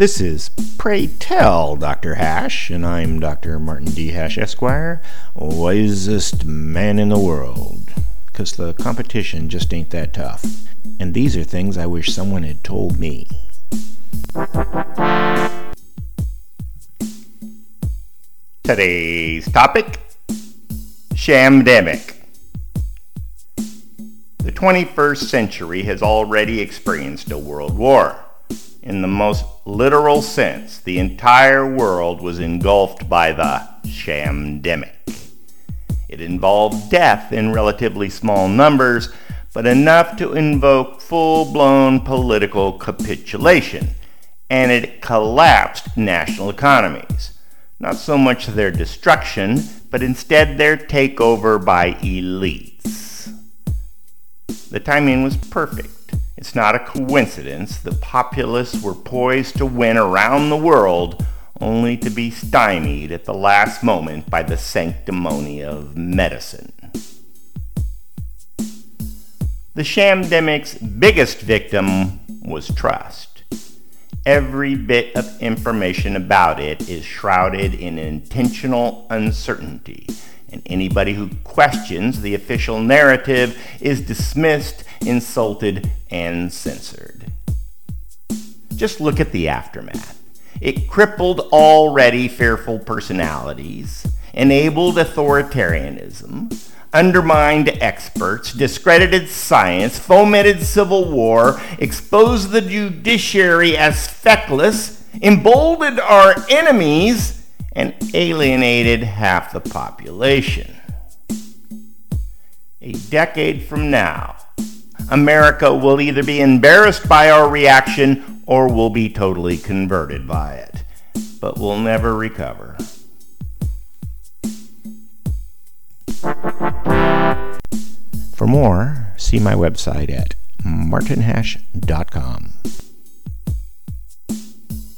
This is Pray Tell Dr. Hash, and I'm Dr. Martin D. Hash, Esquire, wisest man in the world. Because the competition just ain't that tough. And these are things I wish someone had told me. Today's topic Shamdemic. The 21st century has already experienced a world war. In the most literal sense, the entire world was engulfed by the shamdemic. It involved death in relatively small numbers, but enough to invoke full blown political capitulation, and it collapsed national economies. Not so much their destruction, but instead their takeover by elites. The timing was perfect. It's not a coincidence the populists were poised to win around the world only to be stymied at the last moment by the sanctimony of medicine. The shamdemic's biggest victim was trust. Every bit of information about it is shrouded in intentional uncertainty, and anybody who questions the official narrative is dismissed insulted, and censored. Just look at the aftermath. It crippled already fearful personalities, enabled authoritarianism, undermined experts, discredited science, fomented civil war, exposed the judiciary as feckless, emboldened our enemies, and alienated half the population. A decade from now, America will either be embarrassed by our reaction or will be totally converted by it. But we'll never recover. For more, see my website at martinhash.com.